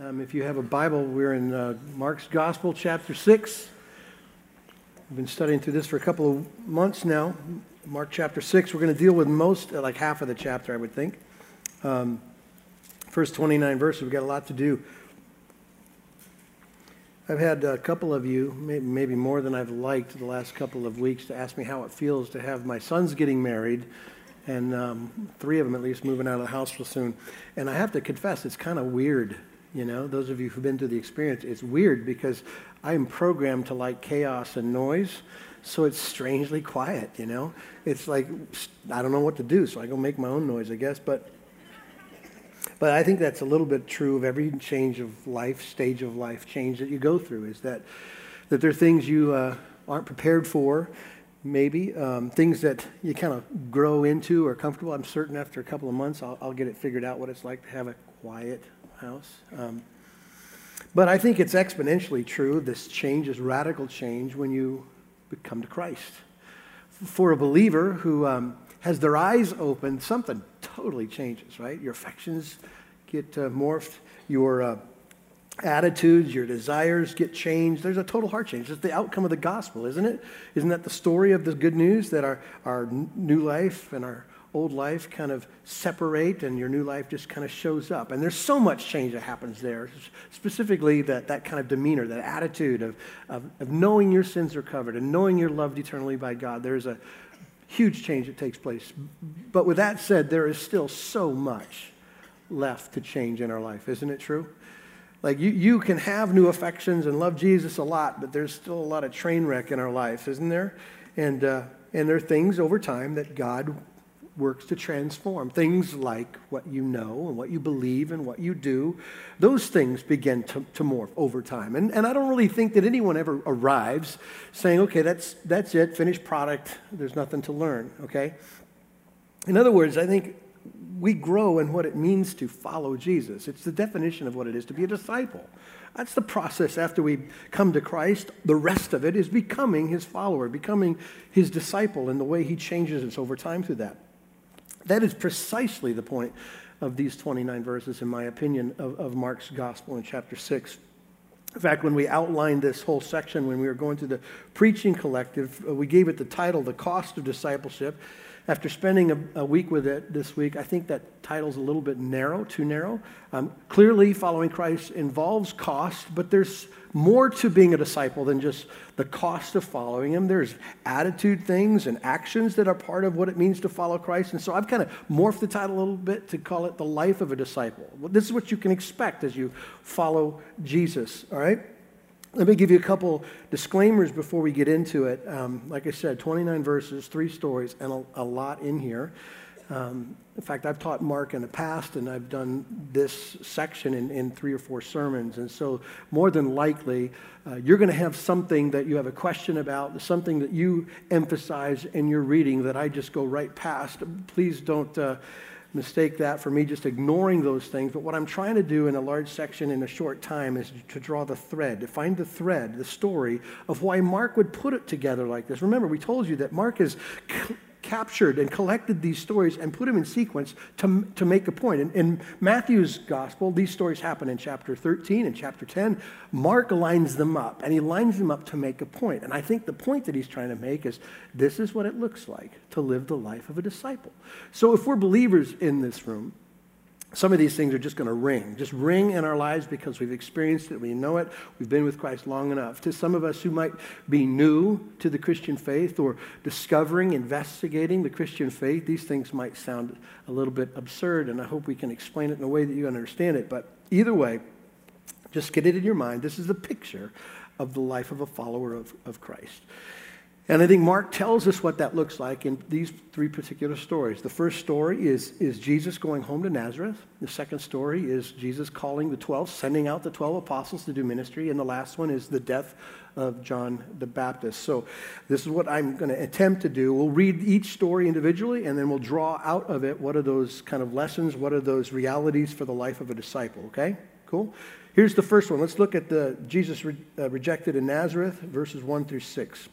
Um, if you have a Bible, we're in uh, Mark's Gospel, chapter 6. We've been studying through this for a couple of months now. Mark chapter 6. We're going to deal with most, uh, like half of the chapter, I would think. Um, first 29 verses, we've got a lot to do. I've had a couple of you, maybe more than I've liked the last couple of weeks, to ask me how it feels to have my sons getting married and um, three of them at least moving out of the house real soon. And I have to confess, it's kind of weird you know, those of you who've been through the experience, it's weird because I am programmed to like chaos and noise, so it's strangely quiet, you know? It's like, I don't know what to do, so I go make my own noise, I guess. But, but I think that's a little bit true of every change of life, stage of life change that you go through, is that, that there are things you uh, aren't prepared for, maybe, um, things that you kind of grow into or comfortable. I'm certain after a couple of months, I'll, I'll get it figured out what it's like to have a quiet house. Um, but I think it's exponentially true. This change is radical change when you come to Christ. For a believer who um, has their eyes open, something totally changes, right? Your affections get uh, morphed, your uh, attitudes, your desires get changed. There's a total heart change. It's the outcome of the gospel, isn't it? Isn't that the story of the good news that our, our new life and our old life kind of separate and your new life just kind of shows up. And there's so much change that happens there, specifically that, that kind of demeanor, that attitude of, of, of knowing your sins are covered and knowing you're loved eternally by God. There's a huge change that takes place. But with that said, there is still so much left to change in our life, isn't it true? Like you, you can have new affections and love Jesus a lot, but there's still a lot of train wreck in our life, isn't there? And, uh, and there are things over time that God works to transform. Things like what you know and what you believe and what you do, those things begin to, to morph over time. And, and I don't really think that anyone ever arrives saying, okay, that's, that's it, finished product, there's nothing to learn, okay? In other words, I think we grow in what it means to follow Jesus. It's the definition of what it is to be a disciple. That's the process after we come to Christ. The rest of it is becoming his follower, becoming his disciple, and the way he changes us over time through that. That is precisely the point of these 29 verses, in my opinion, of, of Mark's gospel in chapter 6. In fact, when we outlined this whole section, when we were going through the preaching collective, uh, we gave it the title, The Cost of Discipleship. After spending a, a, week with it this week, I think that title's a little bit narrow, too narrow. Um, clearly, following Christ involves cost, but there's more to being a disciple than just the cost of following him. There's attitude things and actions that are part of what it means to follow Christ. And so I've kind of morphed the title a little bit to call it the life of a disciple. Well, this is what you can expect as you follow Jesus, all right? Let me give you a couple disclaimers before we get into it. Um, like I said, 29 verses, three stories, and a, a lot in here. Um, in fact, I've taught Mark in the past, and I've done this section in, in three or four sermons. And so, more than likely, uh, you're going to have something that you have a question about, something that you emphasize in your reading that I just go right past. Please don't. Uh, mistake that for me just ignoring those things. But what I'm trying to do in a large section in a short time is to draw the thread, to find the thread, the story of why Mark would put it together like this. Remember, we told you that Mark is captured and collected these stories and put them in sequence to, to make a point. In, in Matthew's gospel, these stories happen in chapter 13 and chapter 10. Mark lines them up, and he lines them up to make a point. And I think the point that he's trying to make is this is what it looks like to live the life of a disciple. So if we're believers in this room, some of these things are just going to ring, just ring in our lives because we've experienced it, we know it, we've been with Christ long enough. To some of us who might be new to the Christian faith or discovering, investigating the Christian faith, these things might sound a little bit absurd, and I hope we can explain it in a way that you understand it. But either way, just get it in your mind. This is the picture of the life of a follower of, of Christ. And I think Mark tells us what that looks like in these three particular stories. The first story is, is Jesus going home to Nazareth. The second story is Jesus calling the 12, sending out the 12 apostles to do ministry. And the last one is the death of John the Baptist. So this is what I'm going to attempt to do. We'll read each story individually, and then we'll draw out of it what are those kind of lessons, what are those realities for the life of a disciple, okay? Cool? Here's the first one. Let's look at the Jesus re, uh, rejected in Nazareth, verses 1 through 6.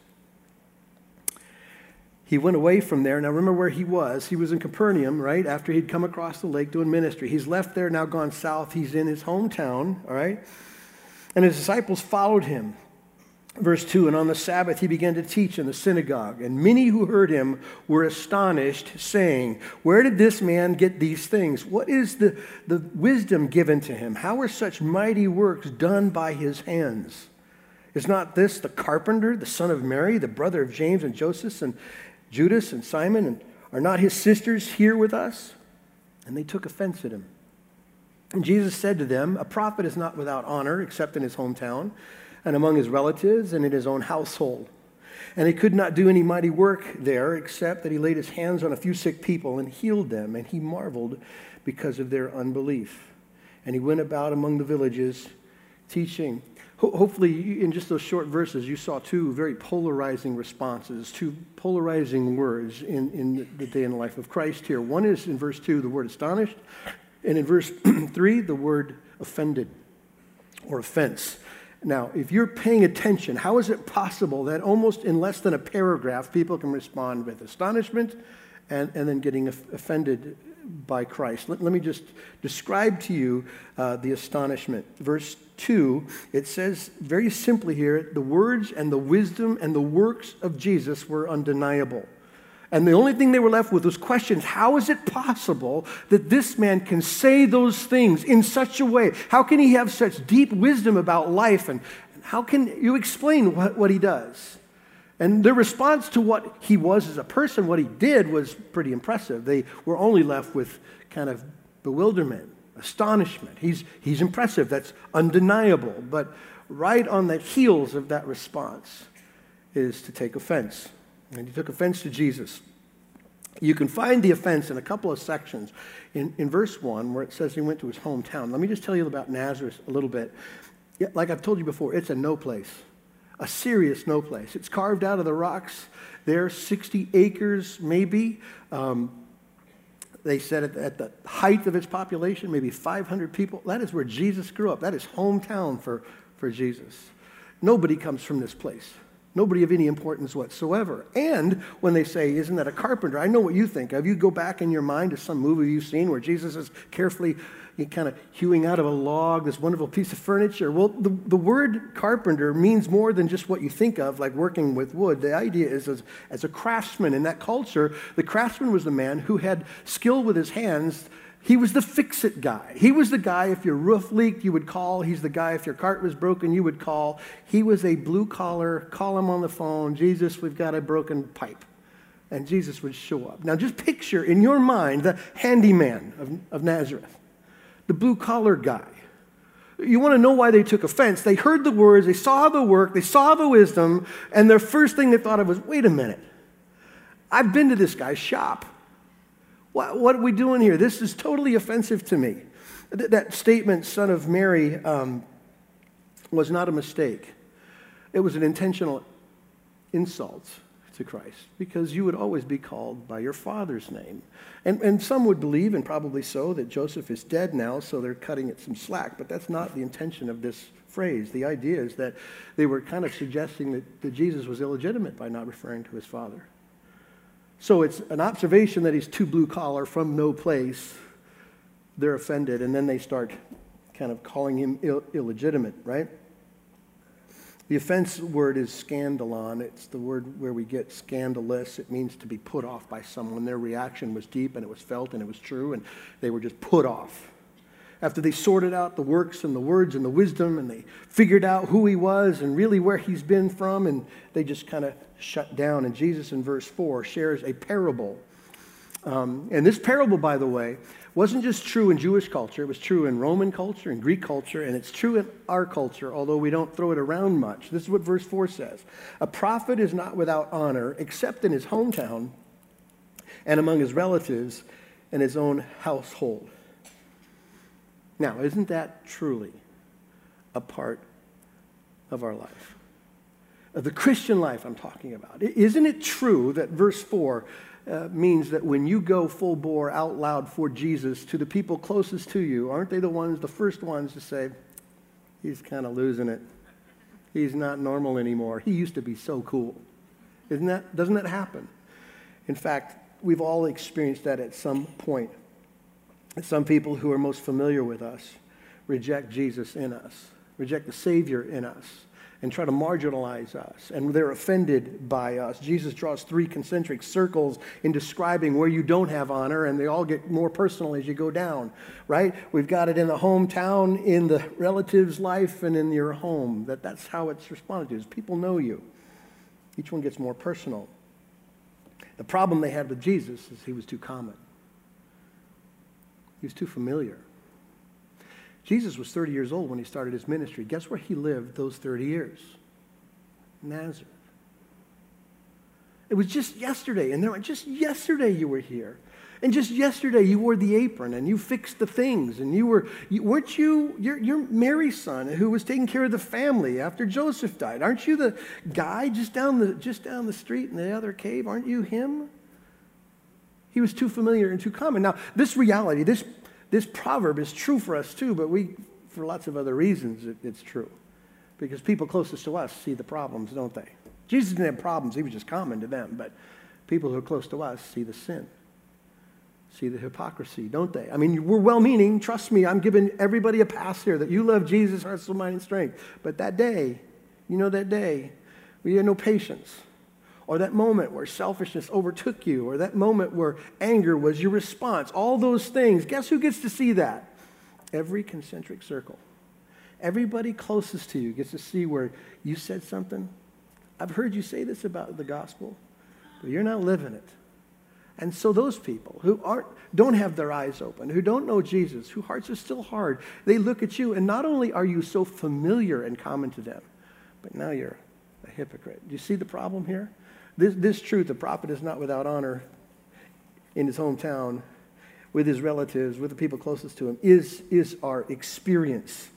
He went away from there. Now, remember where he was. He was in Capernaum, right? After he'd come across the lake doing ministry. He's left there, now gone south. He's in his hometown, all right? And his disciples followed him. Verse 2 And on the Sabbath he began to teach in the synagogue, and many who heard him were astonished, saying, Where did this man get these things? What is the, the wisdom given to him? How are such mighty works done by his hands? Is not this the carpenter, the son of Mary, the brother of James and Joseph and Judas and Simon? And are not his sisters here with us? And they took offense at him. And Jesus said to them, A prophet is not without honor except in his hometown and among his relatives and in his own household. And he could not do any mighty work there except that he laid his hands on a few sick people and healed them. And he marveled because of their unbelief. And he went about among the villages teaching. Hopefully, in just those short verses, you saw two very polarizing responses, two polarizing words in, in the day and life of Christ here. One is in verse 2, the word astonished, and in verse 3, the word offended or offense. Now, if you're paying attention, how is it possible that almost in less than a paragraph, people can respond with astonishment and, and then getting offended by Christ? Let, let me just describe to you uh, the astonishment. Verse 2, it says very simply here the words and the wisdom and the works of Jesus were undeniable. And the only thing they were left with was questions. How is it possible that this man can say those things in such a way? How can he have such deep wisdom about life? And how can you explain what, what he does? And their response to what he was as a person, what he did, was pretty impressive. They were only left with kind of bewilderment, astonishment. He's, he's impressive, that's undeniable. But right on the heels of that response is to take offense. And he took offense to Jesus. You can find the offense in a couple of sections. In, in verse 1, where it says he went to his hometown. Let me just tell you about Nazareth a little bit. Like I've told you before, it's a no place, a serious no place. It's carved out of the rocks there, 60 acres maybe. Um, they said at the, at the height of its population, maybe 500 people. That is where Jesus grew up. That is hometown for, for Jesus. Nobody comes from this place. Nobody of any importance whatsoever. And when they say, Isn't that a carpenter? I know what you think of. You go back in your mind to some movie you've seen where Jesus is carefully kind of hewing out of a log this wonderful piece of furniture. Well, the, the word carpenter means more than just what you think of, like working with wood. The idea is as, as a craftsman in that culture, the craftsman was the man who had skill with his hands he was the fix it guy. He was the guy, if your roof leaked, you would call. He's the guy, if your cart was broken, you would call. He was a blue collar, call him on the phone, Jesus, we've got a broken pipe. And Jesus would show up. Now just picture in your mind the handyman of, of Nazareth, the blue collar guy. You want to know why they took offense. They heard the words, they saw the work, they saw the wisdom, and their first thing they thought of was wait a minute, I've been to this guy's shop. What, what, are we doing here? This is totally offensive to me. Th- that statement, son of Mary, um, was not a mistake. It was an intentional insult to Christ because you would always be called by your father's name. And, and some would believe, and probably so, that Joseph is dead now, so they're cutting it some slack. But that's not the intention of this phrase. The idea is that they were kind of suggesting that, that Jesus was illegitimate by not referring to his father. So it's an observation that he's too blue collar from no place. They're offended, and then they start kind of calling him Ill- illegitimate, right? The offense word is scandalon. It's the word where we get scandalous. It means to be put off by someone. Their reaction was deep and it was felt and it was true, and they were just put off after they sorted out the works and the words and the wisdom and they figured out who he was and really where he's been from, and they just kind of shut down. And Jesus, in verse 4, shares a parable. Um, and this parable, by the way, wasn't just true in Jewish culture, it was true in Roman culture and Greek culture, and it's true in our culture, although we don't throw it around much. This is what verse 4 says A prophet is not without honor except in his hometown and among his relatives and his own household. Now, isn't that truly a part of our life? Of the Christian life I'm talking about. Isn't it true that verse 4 uh, means that when you go full bore out loud for Jesus to the people closest to you, aren't they the ones, the first ones to say, he's kind of losing it? He's not normal anymore. He used to be so cool. Isn't that, doesn't that happen? In fact, we've all experienced that at some point. Some people who are most familiar with us reject Jesus in us, reject the Savior in us, and try to marginalize us, and they're offended by us. Jesus draws three concentric circles in describing where you don't have honor, and they all get more personal as you go down, right? We've got it in the hometown, in the relative's life, and in your home. That, that's how it's responded to. Is people know you. Each one gets more personal. The problem they had with Jesus is he was too common. He was too familiar. Jesus was 30 years old when he started his ministry. Guess where he lived those 30 years? Nazareth. It was just yesterday, and they're like, just yesterday you were here. And just yesterday you wore the apron and you fixed the things. And you were, you, weren't you, you're, you're Mary's son who was taking care of the family after Joseph died. Aren't you the guy just down the, just down the street in the other cave? Aren't you him? He was too familiar and too common. Now, this reality, this this proverb is true for us too, but we, for lots of other reasons, it, it's true. Because people closest to us see the problems, don't they? Jesus didn't have problems, he was just common to them, but people who are close to us see the sin, see the hypocrisy, don't they? I mean, we're well meaning, trust me, I'm giving everybody a pass here that you love Jesus, heart, soul, mind, and strength. But that day, you know that day, we had no patience or that moment where selfishness overtook you, or that moment where anger was your response, all those things, guess who gets to see that? Every concentric circle. Everybody closest to you gets to see where you said something. I've heard you say this about the gospel, but you're not living it. And so those people who aren't, don't have their eyes open, who don't know Jesus, whose hearts are still hard, they look at you, and not only are you so familiar and common to them, but now you're a hypocrite. Do you see the problem here? This, this truth, the prophet is not without honor in his hometown, with his relatives, with the people closest to him, is, is our experience.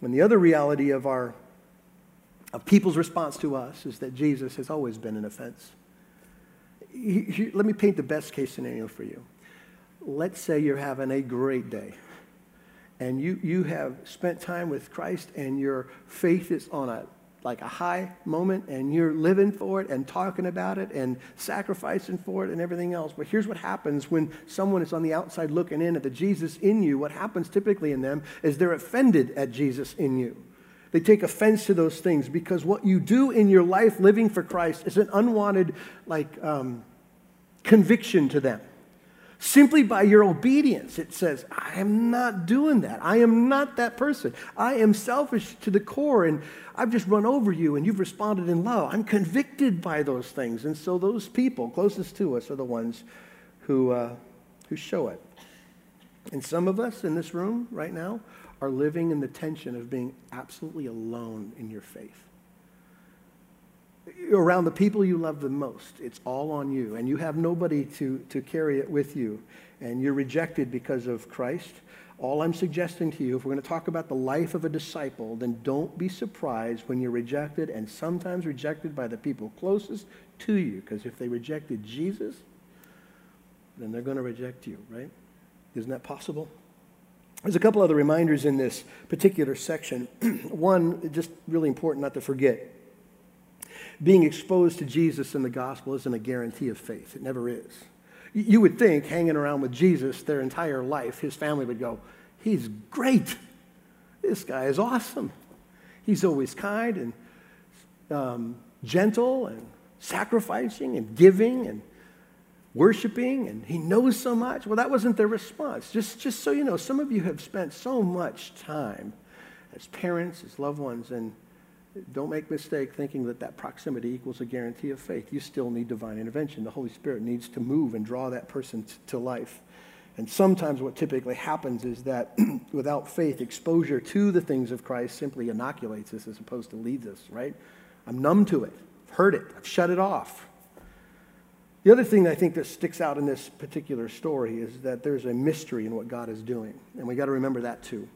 And the other reality of our of people's response to us is that Jesus has always been an offense. He, he, let me paint the best case scenario for you. Let's say you're having a great day and you, you have spent time with Christ and your faith is on a like a high moment and you're living for it and talking about it and sacrificing for it and everything else. But here's what happens when someone is on the outside looking in at the Jesus in you. What happens typically in them is they're offended at Jesus in you. They take offense to those things because what you do in your life living for Christ is an unwanted, like, um, conviction to them. Simply by your obedience, it says, I am not doing that. I am not that person. I am selfish to the core, and I've just run over you, and you've responded in love. I'm convicted by those things. And so, those people closest to us are the ones who, uh, who show it. And some of us in this room right now are living in the tension of being absolutely alone in your faith around the people you love the most. It's all on you, and you have nobody to, to carry it with you, and you're rejected because of Christ. All I'm suggesting to you, if we're going to talk about the life of a disciple, then don't be surprised when you're rejected, and sometimes rejected by the people closest to you, because if they rejected Jesus, then they're going to reject you, right? Isn't that possible? There's a couple other reminders in this particular section. One, just really important not to forget being exposed to Jesus and the gospel isn't a guarantee of faith. It never is. You would think hanging around with Jesus their entire life, his family would go, He's great. This guy is awesome. He's always kind and um, gentle and sacrificing and giving and worshiping and he knows so much. Well, that wasn't their response. Just, just so you know, some of you have spent so much time as parents, as loved ones, and don't make mistake thinking that that proximity equals a guarantee of faith. You still need divine intervention. The Holy Spirit needs to move and draw that person t- to life. And sometimes what typically happens is that without faith, exposure to the things of Christ simply inoculates us as opposed to leads us, right? I'm numb to it. I've heard it. I've shut it off. The other thing I think that sticks out in this particular story is that there's a mystery in what God is doing. And we got to remember that too.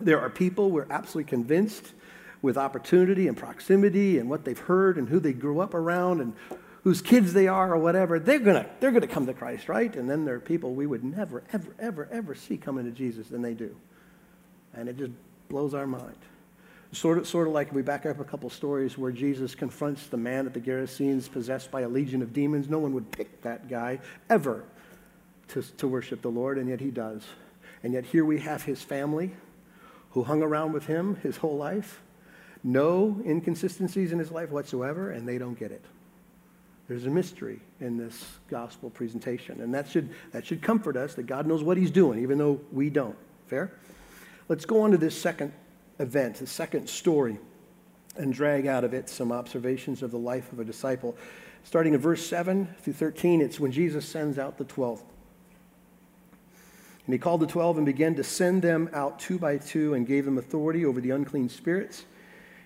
There are people, we're absolutely convinced, with opportunity and proximity and what they've heard and who they grew up around and whose kids they are or whatever, they're going to they're gonna come to Christ, right? And then there are people we would never, ever, ever, ever see coming to Jesus, and they do. And it just blows our mind. Sort of, sort of like we back up a couple stories where Jesus confronts the man at the Gerasenes possessed by a legion of demons. No one would pick that guy ever to, to worship the Lord, and yet he does. And yet here we have his family who hung around with him his whole life. No inconsistencies in his life whatsoever, and they don't get it. There's a mystery in this gospel presentation, and that should, that should comfort us that God knows what he's doing, even though we don't. Fair? Let's go on to this second event, the second story, and drag out of it some observations of the life of a disciple. Starting in verse 7 through 13, it's when Jesus sends out the 12. And he called the 12 and began to send them out two by two and gave them authority over the unclean spirits.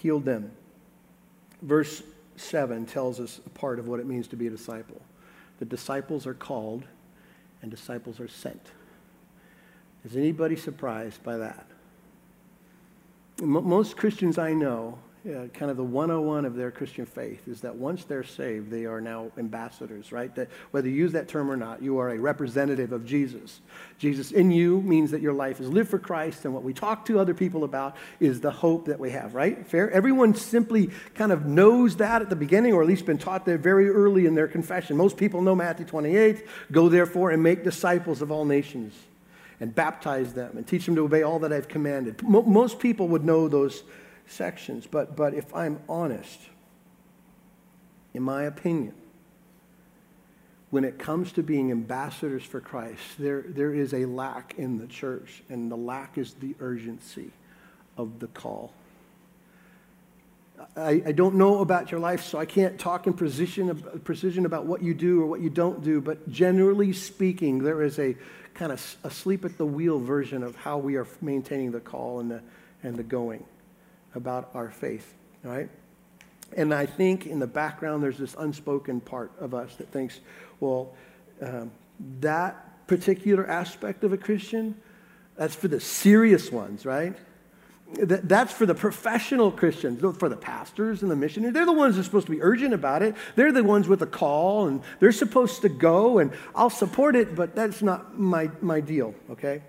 healed them. Verse 7 tells us a part of what it means to be a disciple. The disciples are called and disciples are sent. Is anybody surprised by that? most Christians I know, uh, kind of the 101 of their Christian faith is that once they're saved, they are now ambassadors, right? That whether you use that term or not, you are a representative of Jesus. Jesus in you means that your life is lived for Christ, and what we talk to other people about is the hope that we have, right? Fair? Everyone simply kind of knows that at the beginning, or at least been taught that very early in their confession. Most people know Matthew 28 go therefore and make disciples of all nations and baptize them and teach them to obey all that I've commanded. most people would know those sections, but, but if I'm honest, in my opinion, when it comes to being ambassadors for Christ, there, there is a lack in the church, and the lack is the urgency of the call. I, I, don't know about your life, so I can't talk in precision, precision about what you do or what you don't do, but generally speaking, there is a kind of asleep at the wheel version of how we are maintaining the call and the, and the going about our faith, right? And I think in the background, there's this unspoken part of us that thinks, well, um, that particular aspect of a Christian, that's for the serious ones, right? that's for the professional Christians, for the pastors and the missionaries. They're the ones that are supposed to be urgent about it. They're the ones with the call, and they're supposed to go, and I'll support it, but that's not my, my deal, okay?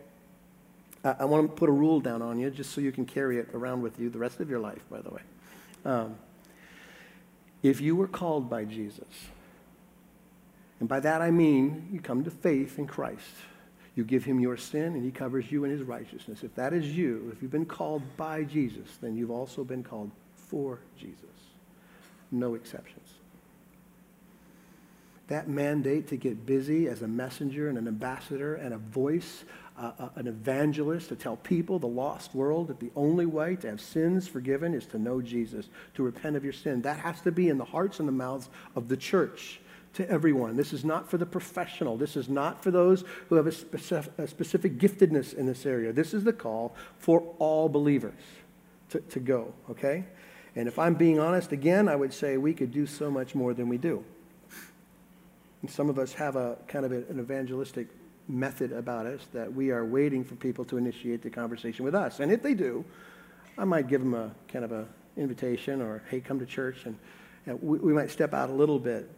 I, I want to put a rule down on you just so you can carry it around with you the rest of your life, by the way. Um, if you were called by Jesus, and by that I mean you come to faith in Christ, you give him your sin, and he covers you in his righteousness. If that is you, if you've been called by Jesus, then you've also been called for Jesus. No exceptions. That mandate to get busy as a messenger and an ambassador and a voice, an evangelist, to tell people, the lost world, that the only way to have sins forgiven is to know Jesus, to repent of your sin. That has to be in the hearts and the mouths of the church to everyone. This is not for the professional. This is not for those who have a specific, a specific giftedness in this area. This is the call for all believers to, to go, okay? And if I'm being honest, again, I would say we could do so much more than we do. And some of us have a kind of an evangelistic method about us that we are waiting for people to initiate the conversation with us. And if they do, I might give them a kind of a invitation or, hey, come to church. And, and we, we might step out a little bit.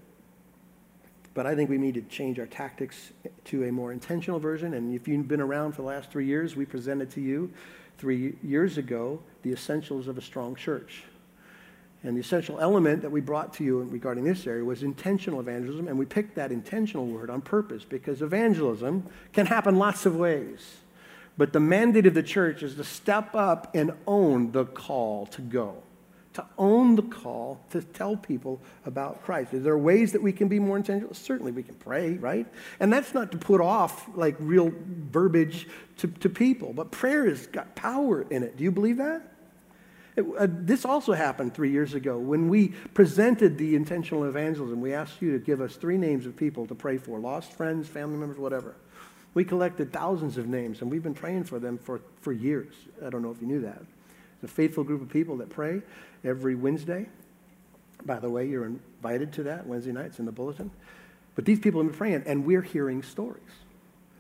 But I think we need to change our tactics to a more intentional version. And if you've been around for the last three years, we presented to you three years ago the essentials of a strong church. And the essential element that we brought to you regarding this area was intentional evangelism. And we picked that intentional word on purpose because evangelism can happen lots of ways. But the mandate of the church is to step up and own the call to go to own the call to tell people about Christ. Is there ways that we can be more intentional? Certainly we can pray, right? And that's not to put off like real verbiage to, to people, but prayer has got power in it. Do you believe that? It, uh, this also happened three years ago when we presented the intentional evangelism. We asked you to give us three names of people to pray for lost friends, family members, whatever. We collected thousands of names, and we've been praying for them for, for years. I don't know if you knew that. It's a faithful group of people that pray every Wednesday. By the way, you're invited to that Wednesday nights in the bulletin. But these people have been praying, and we're hearing stories.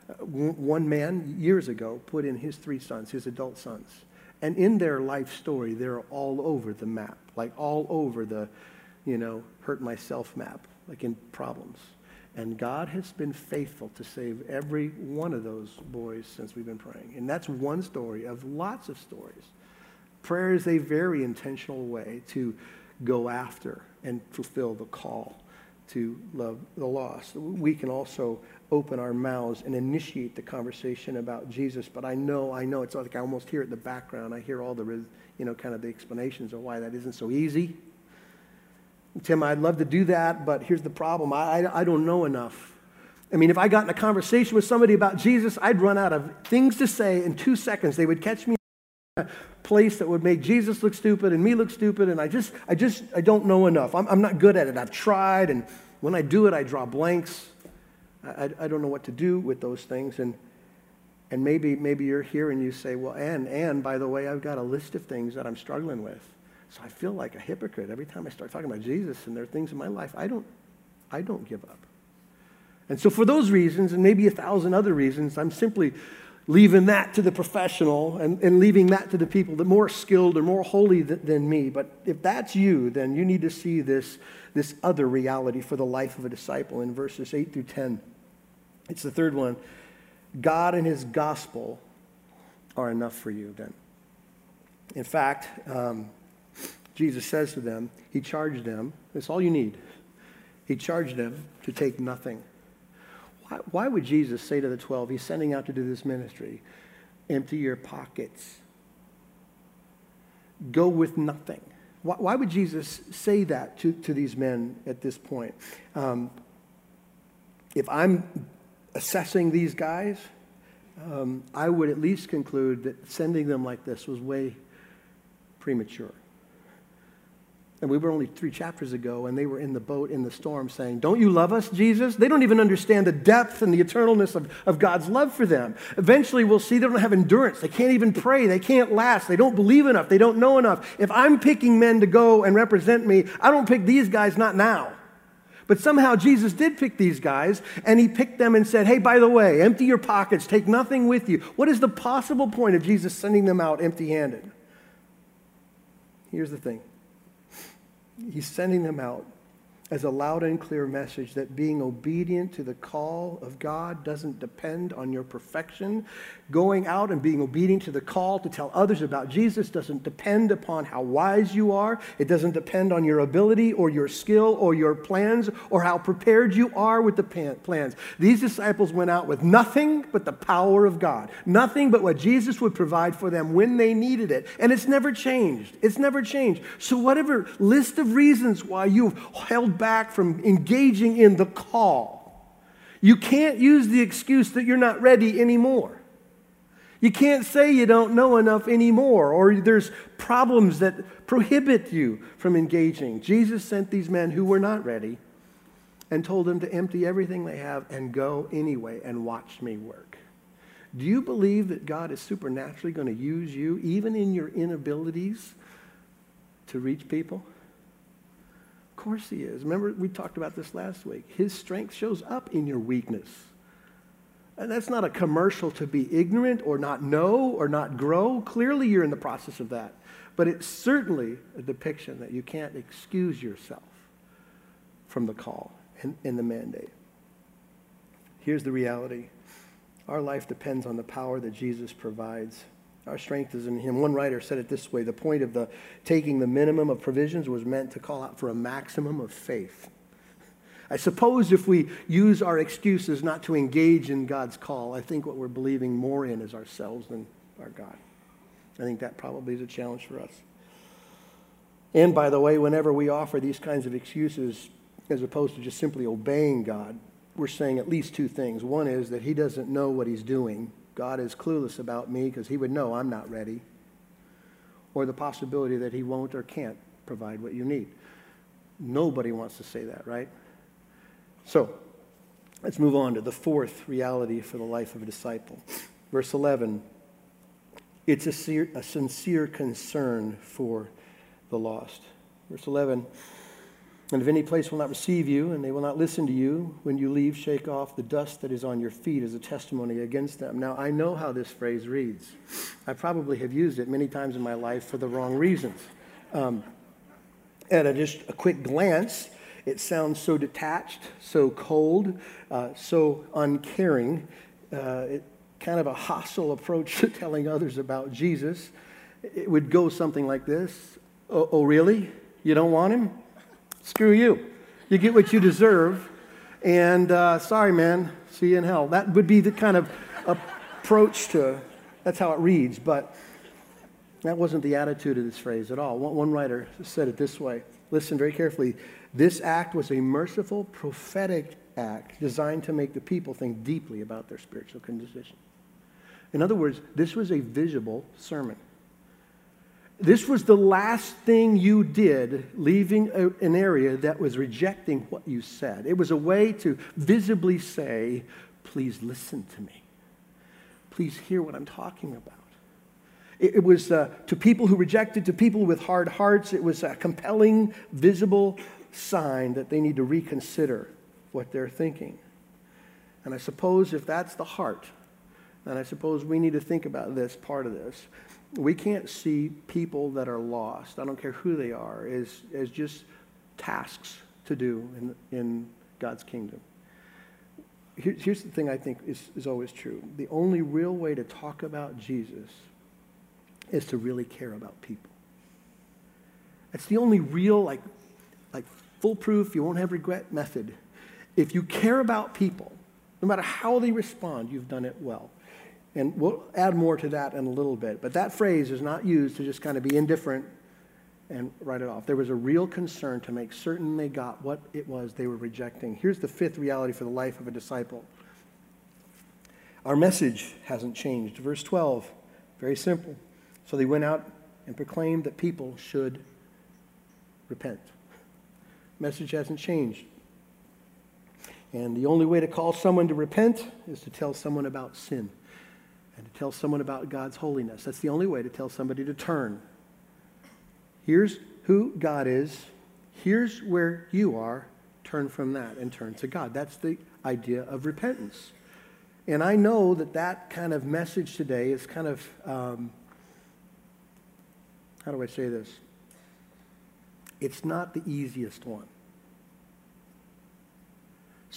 Uh, one man years ago put in his three sons, his adult sons. And in their life story, they're all over the map, like all over the, you know, hurt myself map, like in problems. And God has been faithful to save every one of those boys since we've been praying. And that's one story of lots of stories. Prayer is a very intentional way to go after and fulfill the call to love the lost. We can also open our mouths and initiate the conversation about Jesus. But I know, I know, it's like I almost hear it in the background. I hear all the, you know, kind of the explanations of why that isn't so easy. Tim, I'd love to do that, but here's the problem. I, I, I don't know enough. I mean, if I got in a conversation with somebody about Jesus, I'd run out of things to say in two seconds. They would catch me in a place that would make Jesus look stupid and me look stupid, and I just, I just, I don't know enough. I'm, I'm not good at it. I've tried, and when I do it, I draw blanks. I, I, don't know what to do with those things, and and maybe maybe you're here and you say, well, and and by the way, I've got a list of things that I'm struggling with. So I feel like a hypocrite every time I start talking about Jesus and there are things in my life I don't, I don't give up. And so for those reasons, and maybe a thousand other reasons, I'm simply leaving that to the professional and, and leaving that to the people that are more skilled or more holy th- than me. But if that's you, then you need to see this, this other reality for the life of a disciple in verses 8 through 10. It's the third one. God and his gospel are enough for you then. In fact, um, Jesus says to them, He charged them, that's all you need. He charged them to take nothing. Why, why would Jesus say to the 12, He's sending out to do this ministry, empty your pockets, go with nothing? Why, why would Jesus say that to, to these men at this point? Um, if I'm assessing these guys, um, I would at least conclude that sending them like this was way premature. And we were only three chapters ago, and they were in the boat in the storm saying, Don't you love us, Jesus? They don't even understand the depth and the eternalness of, of God's love for them. Eventually, we'll see they don't have endurance. They can't even pray. They can't last. They don't believe enough. They don't know enough. If I'm picking men to go and represent me, I don't pick these guys, not now. But somehow Jesus did pick these guys, and he picked them and said, Hey, by the way, empty your pockets, take nothing with you. What is the possible point of Jesus sending them out empty handed? Here's the thing He's sending them out as a loud and clear message that being obedient to the call of God doesn't depend on your perfection. Going out and being obedient to the call to tell others about Jesus doesn't depend upon how wise you are. It doesn't depend on your ability or your skill or your plans or how prepared you are with the plans. These disciples went out with nothing but the power of God, nothing but what Jesus would provide for them when they needed it. And it's never changed. It's never changed. So, whatever list of reasons why you've held back from engaging in the call. You can't use the excuse that you're not ready anymore. You can't say you don't know enough anymore, or there's problems that prohibit you from engaging. Jesus sent these men who were not ready and told them to empty everything they have and go anyway and watch me work. Do you believe that God is supernaturally going to use you, even in your inabilities, to reach people? Course he is. Remember, we talked about this last week. His strength shows up in your weakness. And that's not a commercial to be ignorant or not know or not grow. Clearly, you're in the process of that. But it's certainly a depiction that you can't excuse yourself from the call and, and the mandate. Here's the reality our life depends on the power that Jesus provides. Our strength is in him. One writer said it this way the point of the taking the minimum of provisions was meant to call out for a maximum of faith. I suppose if we use our excuses not to engage in God's call, I think what we're believing more in is ourselves than our God. I think that probably is a challenge for us. And by the way, whenever we offer these kinds of excuses, as opposed to just simply obeying God, we're saying at least two things. One is that He doesn't know what He's doing, God is clueless about me because he would know I'm not ready, or the possibility that he won't or can't provide what you need. Nobody wants to say that, right? So, let's move on to the fourth reality for the life of a disciple. Verse 11 It's a, sincere, concern for the lost. Verse 11 And if any place will not receive you, and they will not listen to you, when you leave, shake off the dust that is on your feet as a testimony against them. Now, I know how this phrase reads. I probably have used it many times in my life for the wrong reasons. Um, at a, just a quick glance, it sounds so detached, so cold, uh, so uncaring. Uh, it, kind of a hostile approach to telling others about Jesus. It would go something like this Oh, oh really? You don't want him? Screw you. You get what you deserve. And uh, sorry, man, see you in hell. That would be the kind of approach to, that's how it reads. But that wasn't the attitude of this phrase at all. One, one writer said it this way listen very carefully. This act was a merciful, prophetic act designed to make the people think deeply about their spiritual condition. In other words, this was a visible sermon. This was the last thing you did leaving a, an area that was rejecting what you said. It was a way to visibly say, please listen to me. Please hear what I'm talking about. It, it was uh, to people who rejected, to people with hard hearts, it was a compelling, visible sign that they need to reconsider what they're thinking. And I suppose if that's the heart, and I suppose we need to think about this part of this. We can't see people that are lost, I don't care who they are, as, as just tasks to do in, in God's kingdom. Here, here's the thing I think is, is always true the only real way to talk about Jesus is to really care about people. It's the only real, like, like foolproof, you won't have regret method. If you care about people, no matter how they respond, you've done it well. And we'll add more to that in a little bit. But that phrase is not used to just kind of be indifferent and write it off. There was a real concern to make certain they got what it was they were rejecting. Here's the fifth reality for the life of a disciple our message hasn't changed. Verse 12, very simple. So they went out and proclaimed that people should repent. Message hasn't changed. And the only way to call someone to repent is to tell someone about sin and to tell someone about God's holiness. That's the only way to tell somebody to turn. Here's who God is, here's where you are. Turn from that and turn to God. That's the idea of repentance. And I know that that kind of message today is kind of, um, how do I say this? It's not the easiest one.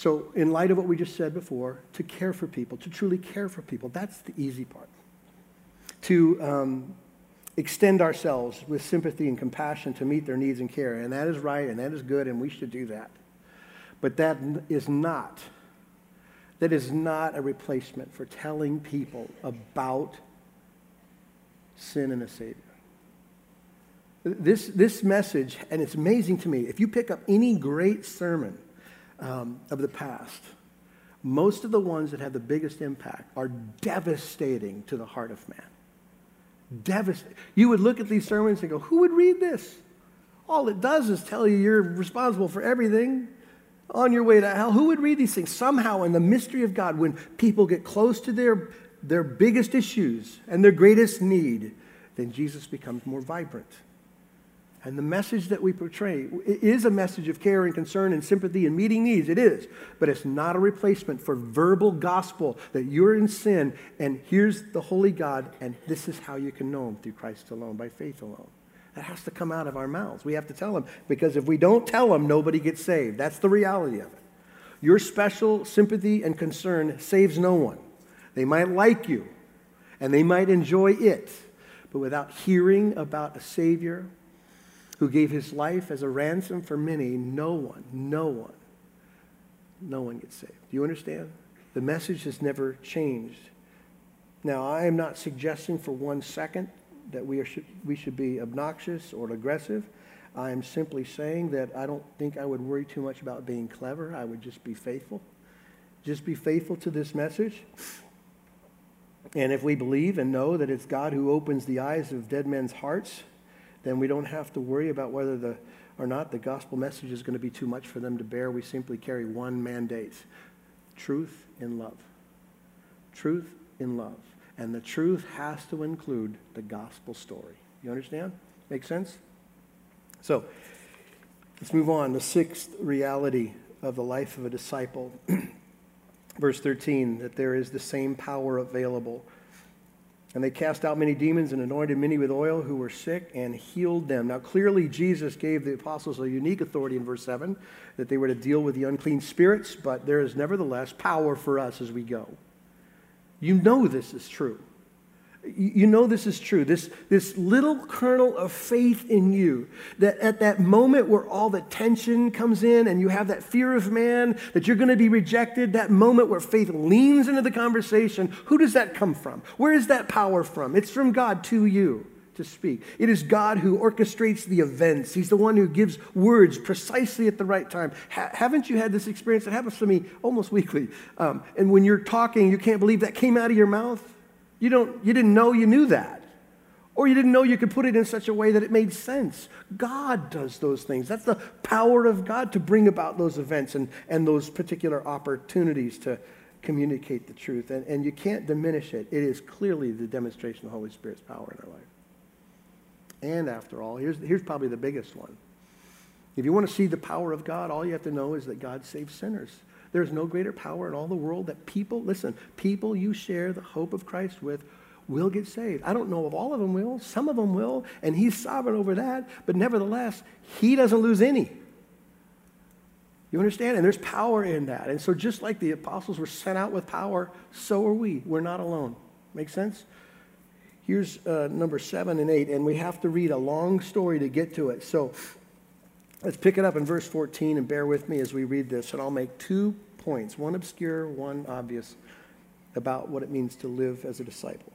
So, in light of what we just said before, to care for people, to truly care for people, that's the easy part. To um, extend ourselves with sympathy and compassion to meet their needs and care. And that is right and that is good, and we should do that. But that is not, that is not a replacement for telling people about sin and a Savior. This, this message, and it's amazing to me, if you pick up any great sermon, um, of the past, most of the ones that have the biggest impact are devastating to the heart of man. Devastating. You would look at these sermons and go, who would read this? All it does is tell you you're responsible for everything on your way to hell. Who would read these things? Somehow, in the mystery of God, when people get close to their, their biggest issues and their greatest need, then Jesus becomes more vibrant. And the message that we portray is a message of care and concern and sympathy and meeting needs. It is. But it's not a replacement for verbal gospel that you're in sin and here's the holy God and this is how you can know him through Christ alone, by faith alone. That has to come out of our mouths. We have to tell them because if we don't tell them, nobody gets saved. That's the reality of it. Your special sympathy and concern saves no one. They might like you and they might enjoy it, but without hearing about a Savior, who gave his life as a ransom for many, no one, no one, no one gets saved. Do you understand? The message has never changed. Now, I am not suggesting for one second that we, are, we should be obnoxious or aggressive. I am simply saying that I don't think I would worry too much about being clever. I would just be faithful. Just be faithful to this message. And if we believe and know that it's God who opens the eyes of dead men's hearts, then we don't have to worry about whether the or not the gospel message is going to be too much for them to bear. We simply carry one mandate truth in love. Truth in love. And the truth has to include the gospel story. You understand? Make sense? So, let's move on. The sixth reality of the life of a disciple. Verse 13, that there is the same power available. And they cast out many demons and anointed many with oil who were sick and healed them. Now, clearly, Jesus gave the apostles a unique authority in verse 7 that they were to deal with the unclean spirits, but there is nevertheless power for us as we go. You know this is true. You know this is true. This, this little kernel of faith in you, that at that moment where all the tension comes in and you have that fear of man, that you're going to be rejected, that moment where faith leans into the conversation, who does that come from? Where is that power from? It's from God to you to speak. It is God who orchestrates the events. He's the one who gives words precisely at the right time. Ha- haven't you had this experience? It happens to me almost weekly. Um, and when you're talking, you can't believe that came out of your mouth. You, don't, you didn't know you knew that. Or you didn't know you could put it in such a way that it made sense. God does those things. That's the power of God to bring about those events and, and those particular opportunities to communicate the truth. And, and you can't diminish it. It is clearly the demonstration of the Holy Spirit's power in our life. And after all, here's, here's probably the biggest one. If you want to see the power of God, all you have to know is that God saves sinners. There's no greater power in all the world that people, listen, people you share the hope of Christ with will get saved. I don't know if all of them will. Some of them will, and he's sovereign over that. But nevertheless, he doesn't lose any. You understand? And there's power in that. And so just like the apostles were sent out with power, so are we. We're not alone. Make sense? Here's uh, number seven and eight, and we have to read a long story to get to it. So let's pick it up in verse 14 and bear with me as we read this, and I'll make two points one obscure, one obvious about what it means to live as a disciple.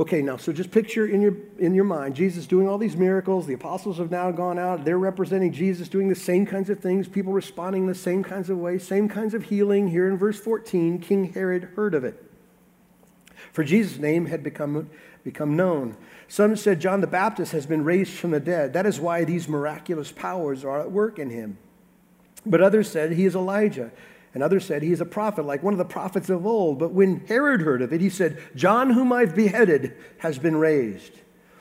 Okay, now, so just picture in your, in your mind Jesus doing all these miracles. The apostles have now gone out. They're representing Jesus doing the same kinds of things, people responding the same kinds of ways, same kinds of healing. Here in verse 14, King Herod heard of it. For Jesus' name had become, become known. Some said John the Baptist has been raised from the dead. That is why these miraculous powers are at work in him. But others said he is Elijah. And others said he is a prophet, like one of the prophets of old. But when Herod heard of it, he said, John, whom I've beheaded, has been raised.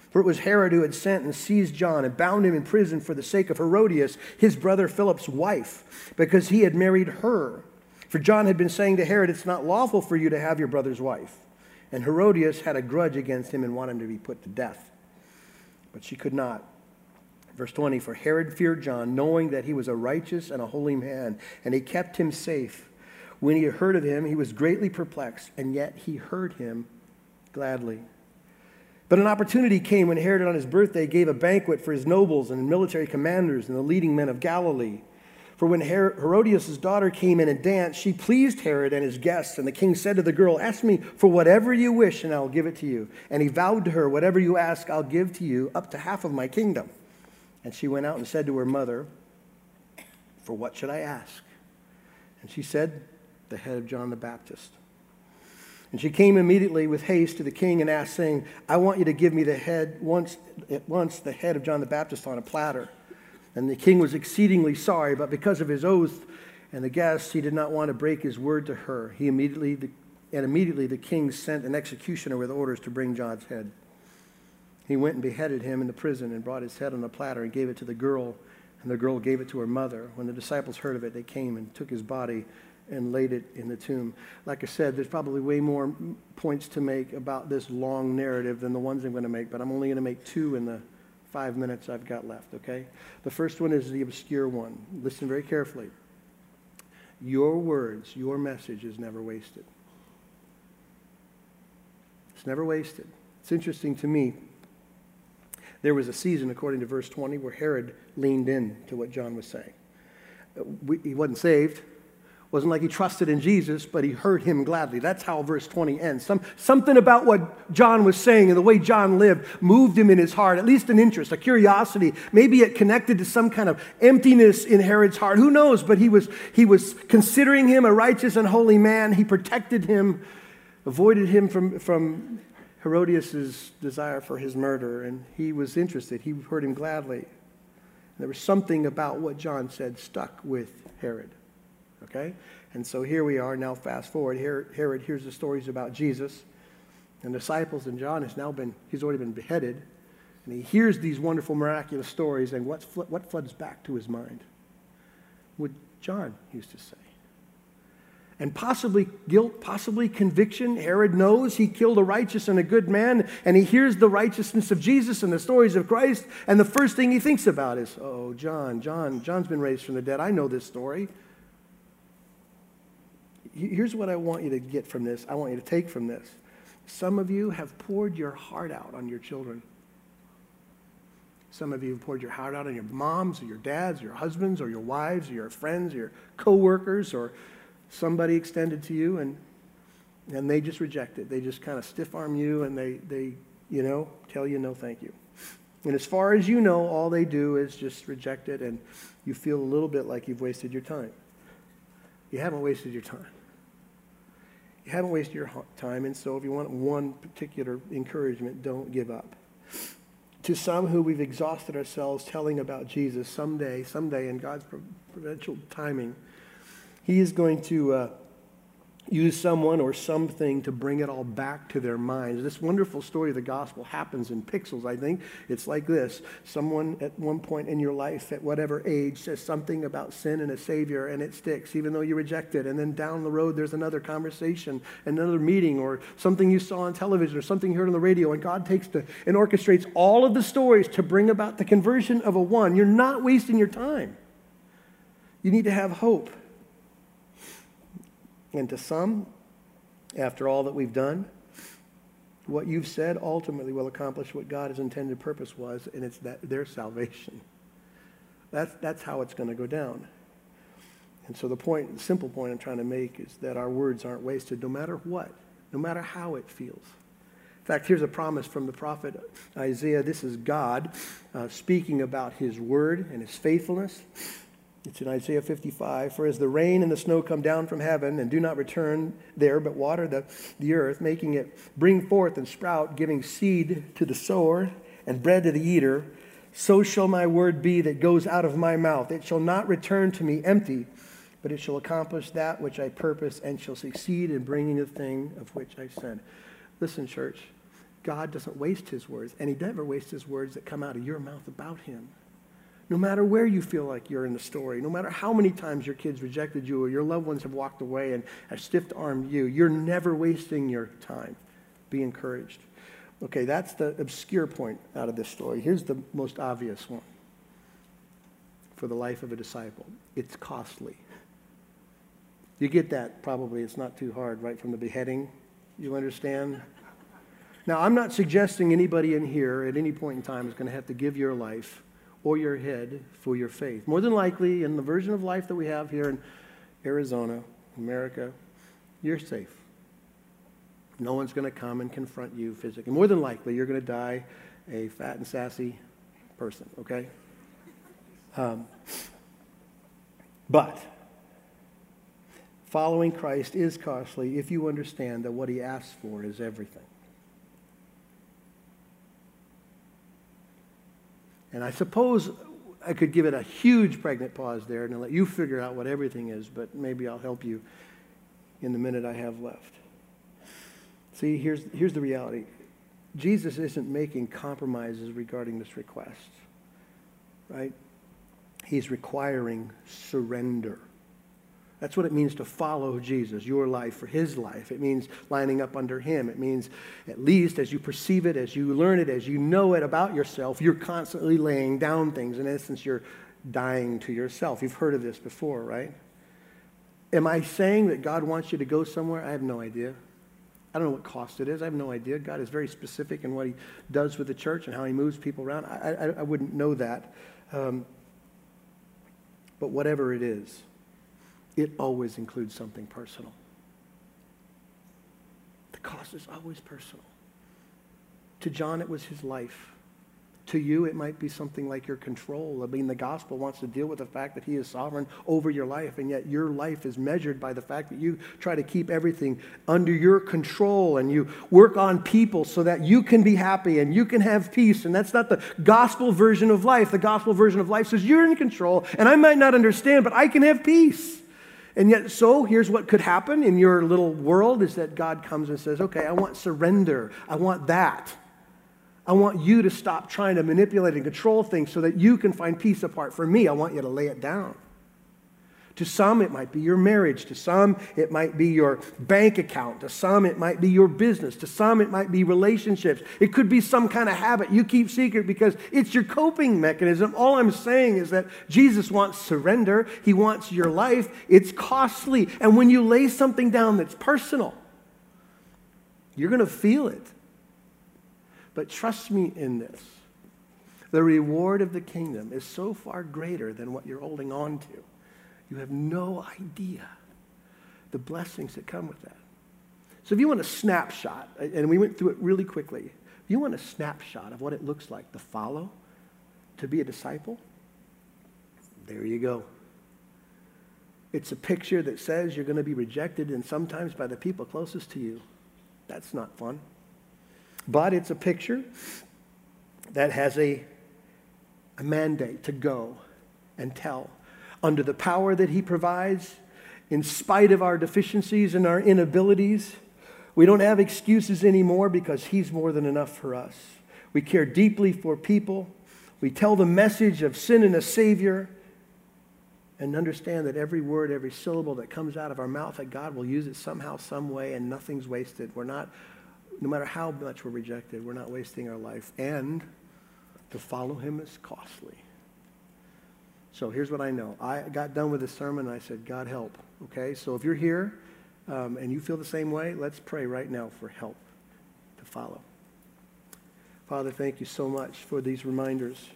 For it was Herod who had sent and seized John and bound him in prison for the sake of Herodias, his brother Philip's wife, because he had married her. For John had been saying to Herod, It's not lawful for you to have your brother's wife. And Herodias had a grudge against him and wanted him to be put to death. But she could not. Verse 20 For Herod feared John, knowing that he was a righteous and a holy man, and he kept him safe. When he heard of him, he was greatly perplexed, and yet he heard him gladly. But an opportunity came when Herod, on his birthday, gave a banquet for his nobles and military commanders and the leading men of Galilee. For when Herodias' daughter came in and danced, she pleased Herod and his guests. And the king said to the girl, Ask me for whatever you wish, and I'll give it to you. And he vowed to her, Whatever you ask, I'll give to you, up to half of my kingdom. And she went out and said to her mother, For what should I ask? And she said, The head of John the Baptist. And she came immediately with haste to the king and asked, saying, I want you to give me the head once at once the head of John the Baptist on a platter. And the king was exceedingly sorry, but because of his oath and the guests, he did not want to break his word to her. He immediately, and immediately the king sent an executioner with orders to bring John's head. He went and beheaded him in the prison and brought his head on a platter and gave it to the girl, and the girl gave it to her mother. When the disciples heard of it, they came and took his body and laid it in the tomb. Like I said, there's probably way more points to make about this long narrative than the ones I'm going to make, but I'm only going to make two in the five minutes I've got left, okay? The first one is the obscure one. Listen very carefully. Your words, your message is never wasted. It's never wasted. It's interesting to me. There was a season, according to verse 20, where Herod leaned in to what John was saying. Uh, he wasn't saved, wasn't like he trusted in Jesus, but he heard him gladly. That's how verse 20 ends. Some, something about what John was saying and the way John lived moved him in his heart, at least an interest, a curiosity. Maybe it connected to some kind of emptiness in Herod's heart. Who knows? But he was, he was considering him a righteous and holy man. He protected him, avoided him from, from Herodias' desire for his murder, and he was interested. He heard him gladly. There was something about what John said stuck with Herod. Okay? And so here we are now, fast forward. Herod hears the stories about Jesus and disciples, and John has now been, he's already been beheaded. And he hears these wonderful, miraculous stories, and what's, what floods back to his mind? What John used to say. And possibly guilt, possibly conviction. Herod knows he killed a righteous and a good man, and he hears the righteousness of Jesus and the stories of Christ, and the first thing he thinks about is, oh, John, John, John's been raised from the dead. I know this story. Here's what I want you to get from this. I want you to take from this. Some of you have poured your heart out on your children. Some of you have poured your heart out on your moms or your dads, or your husbands or your wives or your friends or your coworkers or somebody extended to you and and they just reject it. They just kind of stiff arm you and they, they, you know, tell you no thank you. And as far as you know, all they do is just reject it and you feel a little bit like you've wasted your time. You haven't wasted your time. You haven't wasted your time, and so if you want one particular encouragement, don't give up. To some who we've exhausted ourselves telling about Jesus, someday, someday in God's providential timing, He is going to. Uh, use someone or something to bring it all back to their minds. This wonderful story of the gospel happens in pixels, I think. It's like this someone at one point in your life, at whatever age, says something about sin and a Savior, and it sticks, even though you reject it. And then down the road, there's another conversation, another meeting, or something you saw on television, or something you heard on the radio, and God takes to and orchestrates all of the stories to bring about the conversion of a one. You're not wasting your time. You need to have hope. And to some, after all that we've done, what you've said ultimately will accomplish what God's intended purpose was, and it's that their salvation. That's, that's how it's going to go down. And so the point, the simple point I'm trying to make is that our words aren't wasted no matter what, no matter how it feels. In fact, here's a promise from the prophet Isaiah. This is God uh, speaking about his word and his faithfulness. It's in Isaiah 55. For as the rain and the snow come down from heaven and do not return there, but water the, the earth, making it bring forth and sprout, giving seed to the sower and bread to the eater, so shall my word be that goes out of my mouth. It shall not return to me empty, but it shall accomplish that which I purpose and shall succeed in bringing the thing of which I sent. Listen, church, God doesn't waste his words, and he never wastes his words that come out of your mouth about him. No matter where you feel like you're in the story, no matter how many times your kids rejected you or your loved ones have walked away and have stiff armed you, you're never wasting your time. Be encouraged. Okay, that's the obscure point out of this story. Here's the most obvious one for the life of a disciple it's costly. You get that probably, it's not too hard, right from the beheading. You understand? Now, I'm not suggesting anybody in here at any point in time is going to have to give your life or your head for your faith. More than likely, in the version of life that we have here in Arizona, America, you're safe. No one's going to come and confront you physically. More than likely, you're going to die a fat and sassy person, okay? Um, but following Christ is costly if you understand that what he asks for is everything. And I suppose I could give it a huge pregnant pause there and let you figure out what everything is, but maybe I'll help you in the minute I have left. See, here's, here's the reality Jesus isn't making compromises regarding this request, right? He's requiring surrender. That's what it means to follow Jesus, your life for his life. It means lining up under him. It means, at least as you perceive it, as you learn it, as you know it about yourself, you're constantly laying down things. In essence, you're dying to yourself. You've heard of this before, right? Am I saying that God wants you to go somewhere? I have no idea. I don't know what cost it is. I have no idea. God is very specific in what he does with the church and how he moves people around. I, I, I wouldn't know that. Um, but whatever it is, it always includes something personal. The cost is always personal. To John, it was his life. To you, it might be something like your control. I mean, the gospel wants to deal with the fact that he is sovereign over your life, and yet your life is measured by the fact that you try to keep everything under your control and you work on people so that you can be happy and you can have peace. And that's not the gospel version of life. The gospel version of life says you're in control, and I might not understand, but I can have peace. And yet, so here's what could happen in your little world is that God comes and says, Okay, I want surrender. I want that. I want you to stop trying to manipulate and control things so that you can find peace apart from me. I want you to lay it down. To some, it might be your marriage. To some, it might be your bank account. To some, it might be your business. To some, it might be relationships. It could be some kind of habit you keep secret because it's your coping mechanism. All I'm saying is that Jesus wants surrender, He wants your life. It's costly. And when you lay something down that's personal, you're going to feel it. But trust me in this the reward of the kingdom is so far greater than what you're holding on to. You have no idea the blessings that come with that. So, if you want a snapshot, and we went through it really quickly, if you want a snapshot of what it looks like to follow, to be a disciple, there you go. It's a picture that says you're going to be rejected and sometimes by the people closest to you. That's not fun. But it's a picture that has a, a mandate to go and tell under the power that He provides, in spite of our deficiencies and our inabilities. We don't have excuses anymore because He's more than enough for us. We care deeply for people. We tell the message of sin and a Savior and understand that every word, every syllable that comes out of our mouth, that God will use it somehow, some way, and nothing's wasted. We're not, no matter how much we're rejected, we're not wasting our life. And to follow Him is costly. So here's what I know. I got done with the sermon and I said, God help. Okay, so if you're here um, and you feel the same way, let's pray right now for help to follow. Father, thank you so much for these reminders.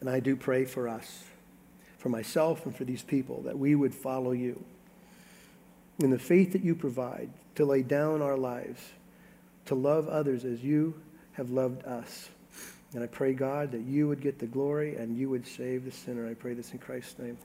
And I do pray for us, for myself and for these people, that we would follow you in the faith that you provide to lay down our lives, to love others as you have loved us. And I pray, God, that you would get the glory and you would save the sinner. I pray this in Christ's name.